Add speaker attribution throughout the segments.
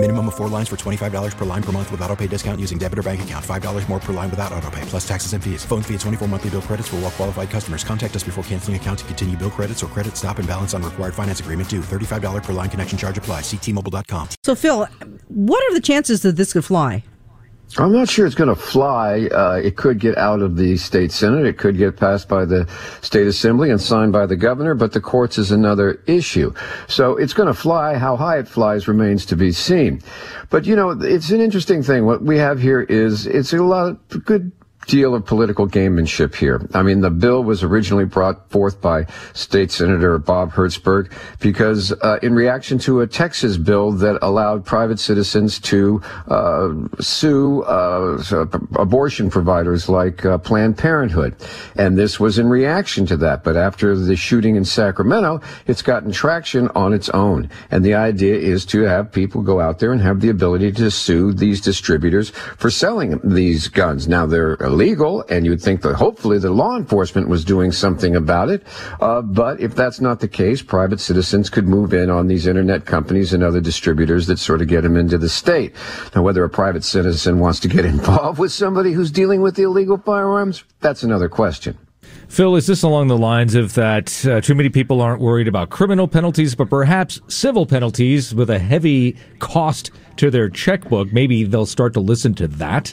Speaker 1: Minimum of four lines for $25 per line per month with auto pay discount using debit or bank account. $5 more per line without auto pay, plus taxes and fees. Phone fee at 24 monthly bill credits for all well qualified customers. Contact us before canceling account to continue bill credits or credit stop and balance on required finance agreement due. $35 per line connection charge apply. Ctmobile.com.
Speaker 2: So, Phil, what are the chances that this could fly?
Speaker 3: I'm not sure it's going to fly. Uh, it could get out of the state senate. It could get passed by the state assembly and signed by the governor, but the courts is another issue. So it's going to fly. How high it flies remains to be seen. But you know, it's an interesting thing. What we have here is it's a lot of good deal of political gamemanship here. I mean, the bill was originally brought forth by State Senator Bob Hertzberg because uh, in reaction to a Texas bill that allowed private citizens to uh, sue uh, abortion providers like uh, Planned Parenthood. And this was in reaction to that. But after the shooting in Sacramento, it's gotten traction on its own. And the idea is to have people go out there and have the ability to sue these distributors for selling these guns. Now, they're illegal, and you'd think that hopefully the law enforcement was doing something about it. Uh, but if that's not the case, private citizens could move in on these internet companies and other distributors that sort of get them into the state. Now, whether a private citizen wants to get involved with somebody who's dealing with the illegal firearms, that's another question.
Speaker 4: Phil, is this along the lines of that uh, too many people aren't worried about criminal penalties, but perhaps civil penalties with a heavy cost to their checkbook? Maybe they'll start to listen to that?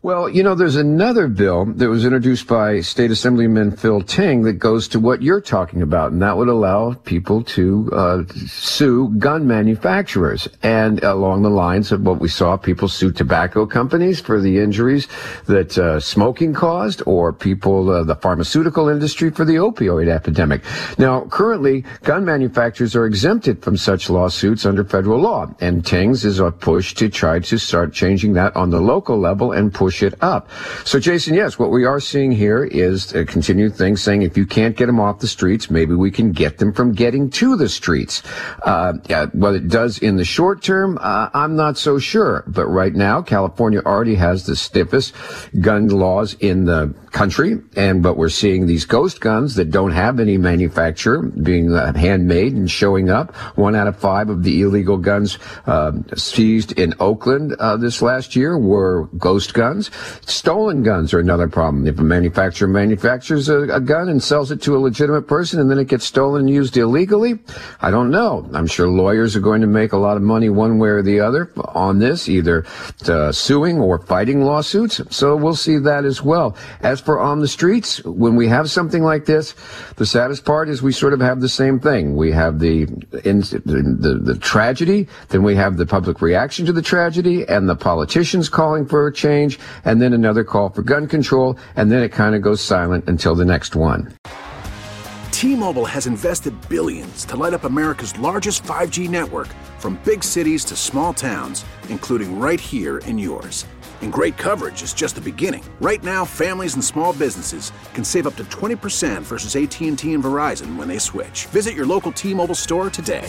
Speaker 3: Well, you know, there's another bill that was introduced by State Assemblyman Phil Ting that goes to what you're talking about, and that would allow people to uh, sue gun manufacturers. And along the lines of what we saw, people sue tobacco companies for the injuries that uh, smoking caused, or people, uh, the pharmaceutical industry for the opioid epidemic. Now, currently, gun manufacturers are exempted from such lawsuits under federal law, and Ting's is a push to try to start changing that on the local level and push push it up. So, Jason, yes, what we are seeing here is a continued thing saying if you can't get them off the streets, maybe we can get them from getting to the streets. Uh, yeah, what it does in the short term, uh, I'm not so sure. But right now, California already has the stiffest gun laws in the country. And but we're seeing these ghost guns that don't have any manufacturer being uh, handmade and showing up. One out of five of the illegal guns uh, seized in Oakland uh, this last year were ghost guns guns. Stolen guns are another problem. If a manufacturer manufactures a, a, gun and sells it to a legitimate person and then it gets stolen and used illegally, I don't know. I'm sure lawyers are going to make a lot of money one way or the other on this, either uh, suing or fighting lawsuits. So we'll see that as well. As for on the streets, when we have something like this, the saddest part is we sort of have the same thing. We have the, in, the, the tragedy, then we have the public reaction to the tragedy and the politicians calling for a change and then another call for gun control, and then it kind of goes silent until the next one.
Speaker 5: T-Mobile has invested billions to light up America's largest 5G network from big cities to small towns, including right here in yours. And great coverage is just the beginning. Right now, families and small businesses can save up to 20% versus AT&T and Verizon when they switch. Visit your local T-Mobile store today.